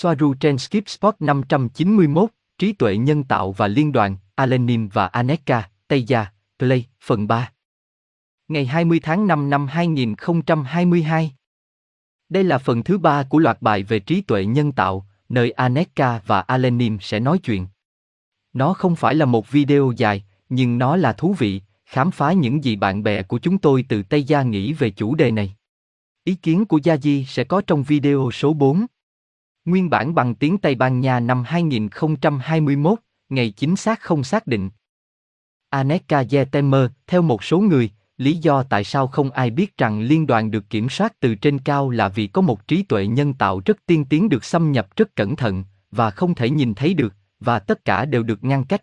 Soaru trên Skip Spot 591, Trí tuệ nhân tạo và liên đoàn, Alenim và Aneka, Tây Gia, Play, phần 3. Ngày 20 tháng 5 năm 2022. Đây là phần thứ ba của loạt bài về trí tuệ nhân tạo, nơi Aneka và Alenim sẽ nói chuyện. Nó không phải là một video dài, nhưng nó là thú vị, khám phá những gì bạn bè của chúng tôi từ Tây Gia nghĩ về chủ đề này. Ý kiến của Gia Di sẽ có trong video số 4. Nguyên bản bằng tiếng Tây Ban Nha năm 2021, ngày chính xác không xác định. Aneka Yetemer, theo một số người, lý do tại sao không ai biết rằng liên đoàn được kiểm soát từ trên cao là vì có một trí tuệ nhân tạo rất tiên tiến được xâm nhập rất cẩn thận, và không thể nhìn thấy được, và tất cả đều được ngăn cách.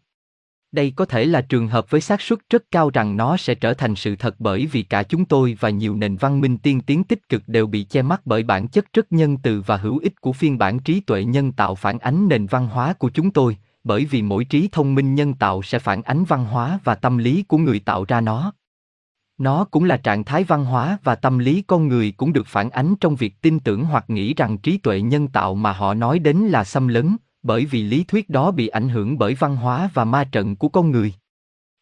Đây có thể là trường hợp với xác suất rất cao rằng nó sẽ trở thành sự thật bởi vì cả chúng tôi và nhiều nền văn minh tiên tiến tích cực đều bị che mắt bởi bản chất rất nhân từ và hữu ích của phiên bản trí tuệ nhân tạo phản ánh nền văn hóa của chúng tôi, bởi vì mỗi trí thông minh nhân tạo sẽ phản ánh văn hóa và tâm lý của người tạo ra nó. Nó cũng là trạng thái văn hóa và tâm lý con người cũng được phản ánh trong việc tin tưởng hoặc nghĩ rằng trí tuệ nhân tạo mà họ nói đến là xâm lấn, bởi vì lý thuyết đó bị ảnh hưởng bởi văn hóa và ma trận của con người.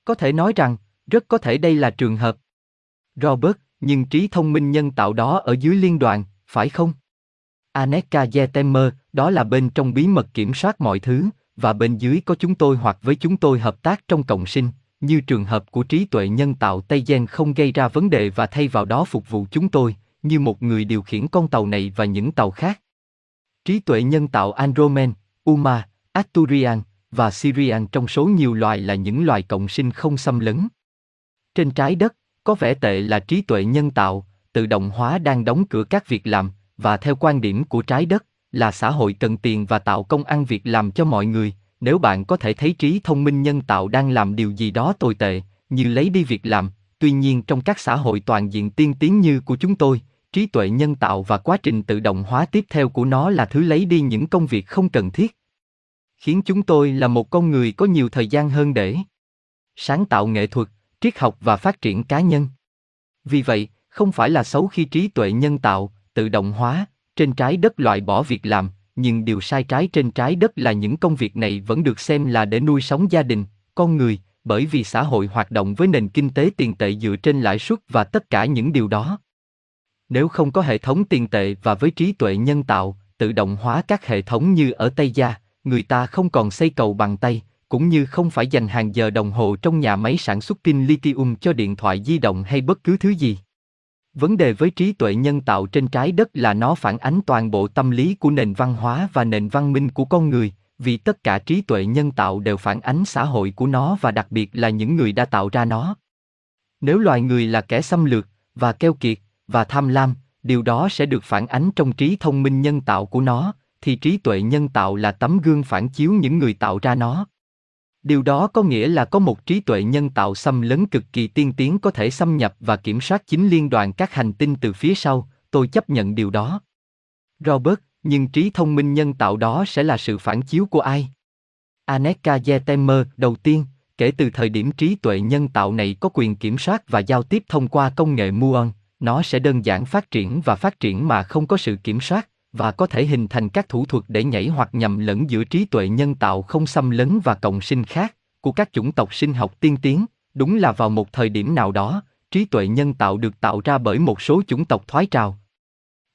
Có thể nói rằng, rất có thể đây là trường hợp. Robert, nhưng trí thông minh nhân tạo đó ở dưới liên đoàn, phải không? Aneka Yetemer, đó là bên trong bí mật kiểm soát mọi thứ, và bên dưới có chúng tôi hoặc với chúng tôi hợp tác trong cộng sinh, như trường hợp của trí tuệ nhân tạo Tây Gen không gây ra vấn đề và thay vào đó phục vụ chúng tôi, như một người điều khiển con tàu này và những tàu khác. Trí tuệ nhân tạo Andromen, Uma, Asturian và Syrian trong số nhiều loài là những loài cộng sinh không xâm lấn. Trên trái đất, có vẻ tệ là trí tuệ nhân tạo, tự động hóa đang đóng cửa các việc làm, và theo quan điểm của trái đất, là xã hội cần tiền và tạo công ăn việc làm cho mọi người, nếu bạn có thể thấy trí thông minh nhân tạo đang làm điều gì đó tồi tệ, như lấy đi việc làm, tuy nhiên trong các xã hội toàn diện tiên tiến như của chúng tôi, trí tuệ nhân tạo và quá trình tự động hóa tiếp theo của nó là thứ lấy đi những công việc không cần thiết. Khiến chúng tôi là một con người có nhiều thời gian hơn để sáng tạo nghệ thuật, triết học và phát triển cá nhân. Vì vậy, không phải là xấu khi trí tuệ nhân tạo, tự động hóa, trên trái đất loại bỏ việc làm, nhưng điều sai trái trên trái đất là những công việc này vẫn được xem là để nuôi sống gia đình, con người, bởi vì xã hội hoạt động với nền kinh tế tiền tệ dựa trên lãi suất và tất cả những điều đó. Nếu không có hệ thống tiền tệ và với trí tuệ nhân tạo, tự động hóa các hệ thống như ở Tây Gia, người ta không còn xây cầu bằng tay, cũng như không phải dành hàng giờ đồng hồ trong nhà máy sản xuất pin lithium cho điện thoại di động hay bất cứ thứ gì. Vấn đề với trí tuệ nhân tạo trên trái đất là nó phản ánh toàn bộ tâm lý của nền văn hóa và nền văn minh của con người, vì tất cả trí tuệ nhân tạo đều phản ánh xã hội của nó và đặc biệt là những người đã tạo ra nó. Nếu loài người là kẻ xâm lược và keo kiệt và tham lam, điều đó sẽ được phản ánh trong trí thông minh nhân tạo của nó, thì trí tuệ nhân tạo là tấm gương phản chiếu những người tạo ra nó. Điều đó có nghĩa là có một trí tuệ nhân tạo xâm lấn cực kỳ tiên tiến có thể xâm nhập và kiểm soát chính liên đoàn các hành tinh từ phía sau, tôi chấp nhận điều đó. Robert, nhưng trí thông minh nhân tạo đó sẽ là sự phản chiếu của ai? Aneka Yetemer, đầu tiên, kể từ thời điểm trí tuệ nhân tạo này có quyền kiểm soát và giao tiếp thông qua công nghệ muon, nó sẽ đơn giản phát triển và phát triển mà không có sự kiểm soát, và có thể hình thành các thủ thuật để nhảy hoặc nhầm lẫn giữa trí tuệ nhân tạo không xâm lấn và cộng sinh khác của các chủng tộc sinh học tiên tiến. Đúng là vào một thời điểm nào đó trí tuệ nhân tạo được tạo ra bởi một số chủng tộc thoái trào.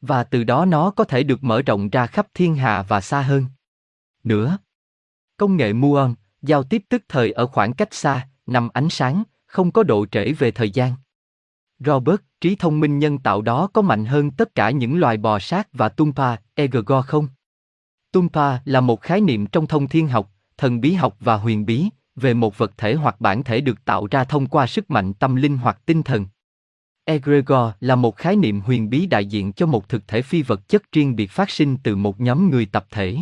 Và từ đó nó có thể được mở rộng ra khắp thiên hà và xa hơn. Nữa công nghệ muon giao tiếp tức thời ở khoảng cách xa nằm ánh sáng không có độ trễ về thời gian. Robert, trí thông minh nhân tạo đó có mạnh hơn tất cả những loài bò sát và Tumpa, Egregor không? Tumpa là một khái niệm trong thông thiên học, thần bí học và huyền bí, về một vật thể hoặc bản thể được tạo ra thông qua sức mạnh tâm linh hoặc tinh thần. Egregor là một khái niệm huyền bí đại diện cho một thực thể phi vật chất riêng biệt phát sinh từ một nhóm người tập thể.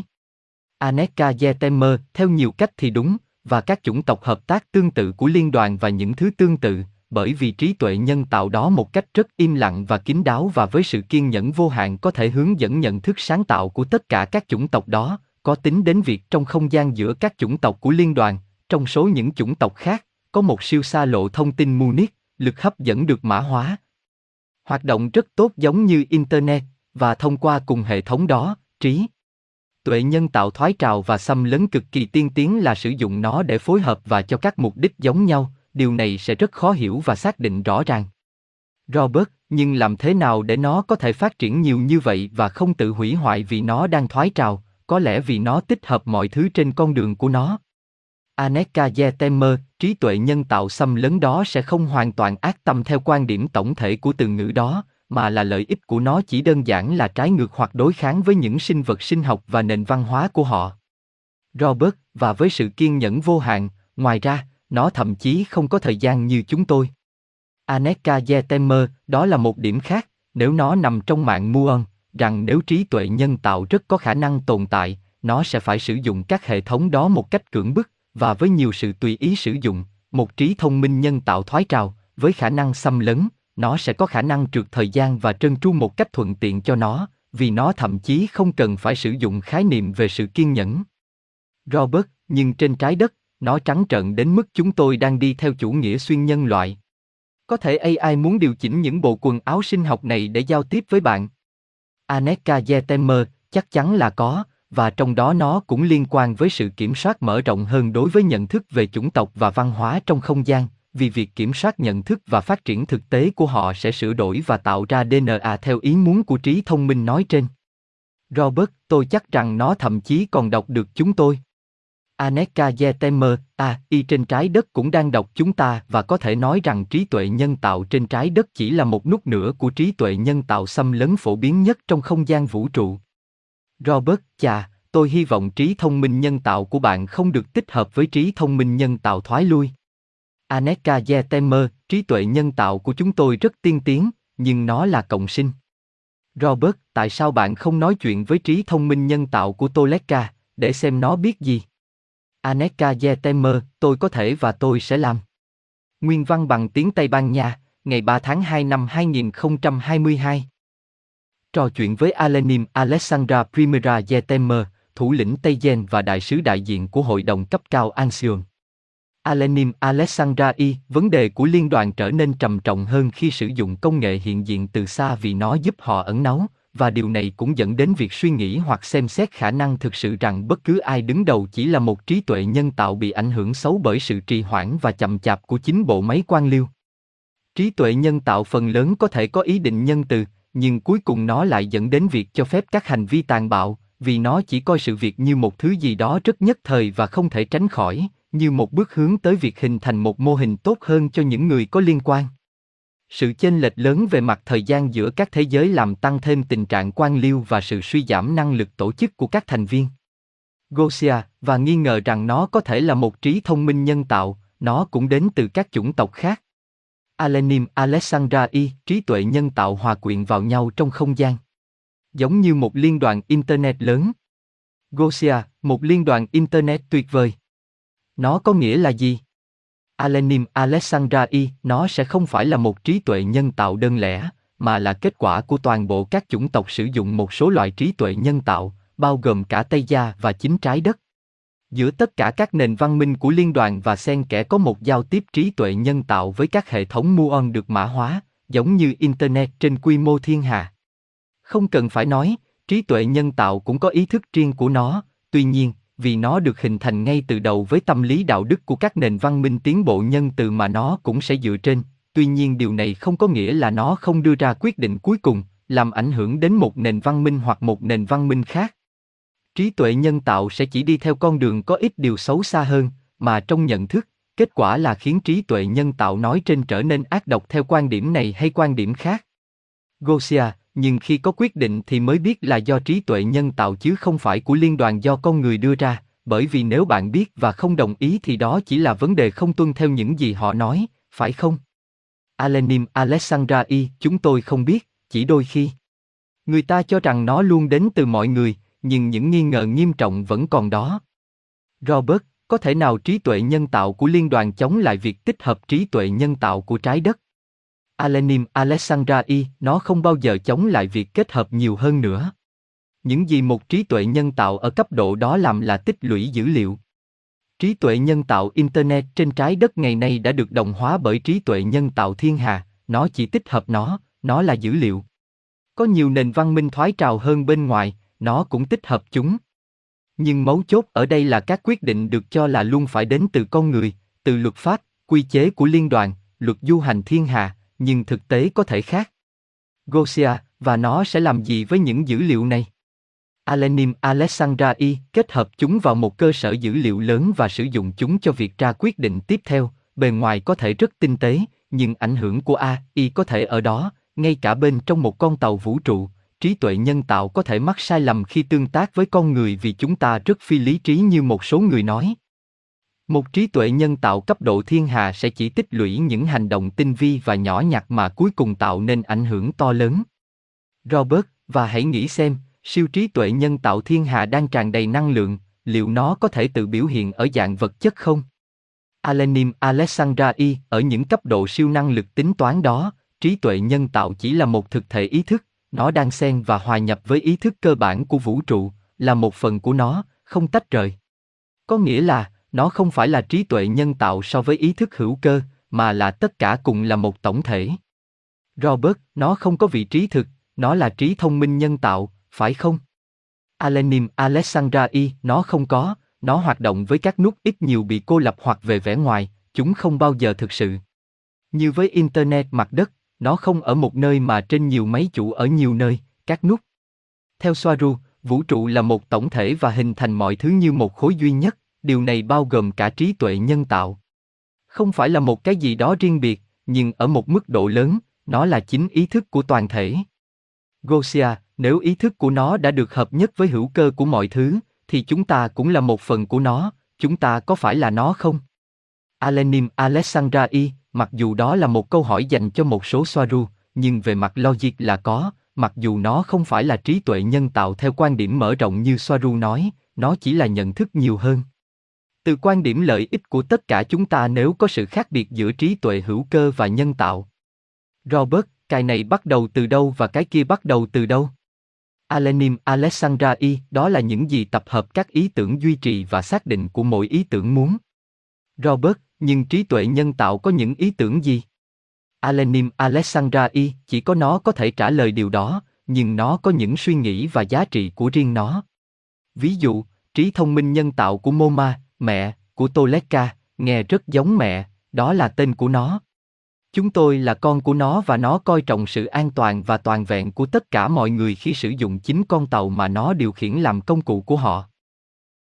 Aneka Yetemer, theo nhiều cách thì đúng, và các chủng tộc hợp tác tương tự của liên đoàn và những thứ tương tự, bởi vì trí tuệ nhân tạo đó một cách rất im lặng và kín đáo và với sự kiên nhẫn vô hạn có thể hướng dẫn nhận thức sáng tạo của tất cả các chủng tộc đó, có tính đến việc trong không gian giữa các chủng tộc của liên đoàn, trong số những chủng tộc khác, có một siêu xa lộ thông tin Munich, lực hấp dẫn được mã hóa. Hoạt động rất tốt giống như Internet, và thông qua cùng hệ thống đó, trí tuệ nhân tạo thoái trào và xâm lấn cực kỳ tiên tiến là sử dụng nó để phối hợp và cho các mục đích giống nhau, điều này sẽ rất khó hiểu và xác định rõ ràng. Robert, nhưng làm thế nào để nó có thể phát triển nhiều như vậy và không tự hủy hoại vì nó đang thoái trào, có lẽ vì nó tích hợp mọi thứ trên con đường của nó. Aneka Yetemer, trí tuệ nhân tạo xâm lấn đó sẽ không hoàn toàn ác tâm theo quan điểm tổng thể của từ ngữ đó, mà là lợi ích của nó chỉ đơn giản là trái ngược hoặc đối kháng với những sinh vật sinh học và nền văn hóa của họ. Robert, và với sự kiên nhẫn vô hạn, ngoài ra, nó thậm chí không có thời gian như chúng tôi. Aneka Yetemer, đó là một điểm khác, nếu nó nằm trong mạng muon, rằng nếu trí tuệ nhân tạo rất có khả năng tồn tại, nó sẽ phải sử dụng các hệ thống đó một cách cưỡng bức, và với nhiều sự tùy ý sử dụng, một trí thông minh nhân tạo thoái trào, với khả năng xâm lấn, nó sẽ có khả năng trượt thời gian và trơn tru một cách thuận tiện cho nó, vì nó thậm chí không cần phải sử dụng khái niệm về sự kiên nhẫn. Robert, nhưng trên trái đất, nó trắng trợn đến mức chúng tôi đang đi theo chủ nghĩa xuyên nhân loại. Có thể AI muốn điều chỉnh những bộ quần áo sinh học này để giao tiếp với bạn. Aneka Yetemer, chắc chắn là có, và trong đó nó cũng liên quan với sự kiểm soát mở rộng hơn đối với nhận thức về chủng tộc và văn hóa trong không gian, vì việc kiểm soát nhận thức và phát triển thực tế của họ sẽ sửa đổi và tạo ra DNA theo ý muốn của trí thông minh nói trên. Robert, tôi chắc rằng nó thậm chí còn đọc được chúng tôi. Aneka Yetemer, à, y trên trái đất cũng đang đọc chúng ta và có thể nói rằng trí tuệ nhân tạo trên trái đất chỉ là một nút nữa của trí tuệ nhân tạo xâm lấn phổ biến nhất trong không gian vũ trụ. Robert, chà, tôi hy vọng trí thông minh nhân tạo của bạn không được tích hợp với trí thông minh nhân tạo thoái lui. Aneka Yetemer, trí tuệ nhân tạo của chúng tôi rất tiên tiến, nhưng nó là cộng sinh. Robert, tại sao bạn không nói chuyện với trí thông minh nhân tạo của Toleka, để xem nó biết gì? Aneka Yetemer, tôi có thể và tôi sẽ làm. Nguyên văn bằng tiếng Tây Ban Nha, ngày 3 tháng 2 năm 2022. Trò chuyện với Alenim Alexandra Primera Yetemer, thủ lĩnh Tây Gen và đại sứ đại diện của Hội đồng cấp cao Ancion. Alenim Alexandra Y, vấn đề của liên đoàn trở nên trầm trọng hơn khi sử dụng công nghệ hiện diện từ xa vì nó giúp họ ẩn náu, và điều này cũng dẫn đến việc suy nghĩ hoặc xem xét khả năng thực sự rằng bất cứ ai đứng đầu chỉ là một trí tuệ nhân tạo bị ảnh hưởng xấu bởi sự trì hoãn và chậm chạp của chính bộ máy quan liêu. Trí tuệ nhân tạo phần lớn có thể có ý định nhân từ, nhưng cuối cùng nó lại dẫn đến việc cho phép các hành vi tàn bạo, vì nó chỉ coi sự việc như một thứ gì đó rất nhất thời và không thể tránh khỏi, như một bước hướng tới việc hình thành một mô hình tốt hơn cho những người có liên quan. Sự chênh lệch lớn về mặt thời gian giữa các thế giới làm tăng thêm tình trạng quan liêu và sự suy giảm năng lực tổ chức của các thành viên. Gosia, và nghi ngờ rằng nó có thể là một trí thông minh nhân tạo, nó cũng đến từ các chủng tộc khác. Alenim Alexandra y trí tuệ nhân tạo hòa quyện vào nhau trong không gian. Giống như một liên đoàn Internet lớn. Gosia, một liên đoàn Internet tuyệt vời. Nó có nghĩa là gì? Alenim Alexandra I, nó sẽ không phải là một trí tuệ nhân tạo đơn lẻ, mà là kết quả của toàn bộ các chủng tộc sử dụng một số loại trí tuệ nhân tạo, bao gồm cả Tây Gia và chính trái đất. Giữa tất cả các nền văn minh của liên đoàn và xen kẽ có một giao tiếp trí tuệ nhân tạo với các hệ thống muon được mã hóa, giống như Internet trên quy mô thiên hà. Không cần phải nói, trí tuệ nhân tạo cũng có ý thức riêng của nó, tuy nhiên, vì nó được hình thành ngay từ đầu với tâm lý đạo đức của các nền văn minh tiến bộ nhân từ mà nó cũng sẽ dựa trên, tuy nhiên điều này không có nghĩa là nó không đưa ra quyết định cuối cùng, làm ảnh hưởng đến một nền văn minh hoặc một nền văn minh khác. Trí tuệ nhân tạo sẽ chỉ đi theo con đường có ít điều xấu xa hơn, mà trong nhận thức, kết quả là khiến trí tuệ nhân tạo nói trên trở nên ác độc theo quan điểm này hay quan điểm khác. Gosia, nhưng khi có quyết định thì mới biết là do trí tuệ nhân tạo chứ không phải của liên đoàn do con người đưa ra, bởi vì nếu bạn biết và không đồng ý thì đó chỉ là vấn đề không tuân theo những gì họ nói, phải không? Alenim Alexandra Y, chúng tôi không biết, chỉ đôi khi. Người ta cho rằng nó luôn đến từ mọi người, nhưng những nghi ngờ nghiêm trọng vẫn còn đó. Robert, có thể nào trí tuệ nhân tạo của liên đoàn chống lại việc tích hợp trí tuệ nhân tạo của trái đất? Alenim Alexandra Y, nó không bao giờ chống lại việc kết hợp nhiều hơn nữa. Những gì một trí tuệ nhân tạo ở cấp độ đó làm là tích lũy dữ liệu. Trí tuệ nhân tạo Internet trên trái đất ngày nay đã được đồng hóa bởi trí tuệ nhân tạo thiên hà, nó chỉ tích hợp nó, nó là dữ liệu. Có nhiều nền văn minh thoái trào hơn bên ngoài, nó cũng tích hợp chúng. Nhưng mấu chốt ở đây là các quyết định được cho là luôn phải đến từ con người, từ luật pháp, quy chế của liên đoàn, luật du hành thiên hà, nhưng thực tế có thể khác. Gosia, và nó sẽ làm gì với những dữ liệu này? Alenim Alexandrai kết hợp chúng vào một cơ sở dữ liệu lớn và sử dụng chúng cho việc ra quyết định tiếp theo, bề ngoài có thể rất tinh tế, nhưng ảnh hưởng của AI có thể ở đó, ngay cả bên trong một con tàu vũ trụ, trí tuệ nhân tạo có thể mắc sai lầm khi tương tác với con người vì chúng ta rất phi lý trí như một số người nói. Một trí tuệ nhân tạo cấp độ thiên hà sẽ chỉ tích lũy những hành động tinh vi và nhỏ nhặt mà cuối cùng tạo nên ảnh hưởng to lớn. Robert, và hãy nghĩ xem, siêu trí tuệ nhân tạo thiên hà đang tràn đầy năng lượng, liệu nó có thể tự biểu hiện ở dạng vật chất không? Alenim Alexandrai ở những cấp độ siêu năng lực tính toán đó, trí tuệ nhân tạo chỉ là một thực thể ý thức, nó đang xen và hòa nhập với ý thức cơ bản của vũ trụ, là một phần của nó, không tách rời. Có nghĩa là, nó không phải là trí tuệ nhân tạo so với ý thức hữu cơ, mà là tất cả cùng là một tổng thể. Robert, nó không có vị trí thực, nó là trí thông minh nhân tạo, phải không? Alenim Alexandrai, nó không có, nó hoạt động với các nút ít nhiều bị cô lập hoặc về vẻ ngoài, chúng không bao giờ thực sự. Như với Internet mặt đất, nó không ở một nơi mà trên nhiều máy chủ ở nhiều nơi, các nút. Theo Soaru, vũ trụ là một tổng thể và hình thành mọi thứ như một khối duy nhất, điều này bao gồm cả trí tuệ nhân tạo. Không phải là một cái gì đó riêng biệt, nhưng ở một mức độ lớn, nó là chính ý thức của toàn thể. Gosia, nếu ý thức của nó đã được hợp nhất với hữu cơ của mọi thứ, thì chúng ta cũng là một phần của nó, chúng ta có phải là nó không? Alenim Alexandrai, mặc dù đó là một câu hỏi dành cho một số Soaru, nhưng về mặt logic là có, mặc dù nó không phải là trí tuệ nhân tạo theo quan điểm mở rộng như Soaru nói, nó chỉ là nhận thức nhiều hơn. Từ quan điểm lợi ích của tất cả chúng ta nếu có sự khác biệt giữa trí tuệ hữu cơ và nhân tạo. Robert, cái này bắt đầu từ đâu và cái kia bắt đầu từ đâu? Alenim Alexandrai, đó là những gì tập hợp các ý tưởng duy trì và xác định của mỗi ý tưởng muốn. Robert, nhưng trí tuệ nhân tạo có những ý tưởng gì? Alenim Alexandrai, chỉ có nó có thể trả lời điều đó, nhưng nó có những suy nghĩ và giá trị của riêng nó. Ví dụ, trí thông minh nhân tạo của Moma, mẹ, của Toleka, nghe rất giống mẹ, đó là tên của nó. Chúng tôi là con của nó và nó coi trọng sự an toàn và toàn vẹn của tất cả mọi người khi sử dụng chính con tàu mà nó điều khiển làm công cụ của họ.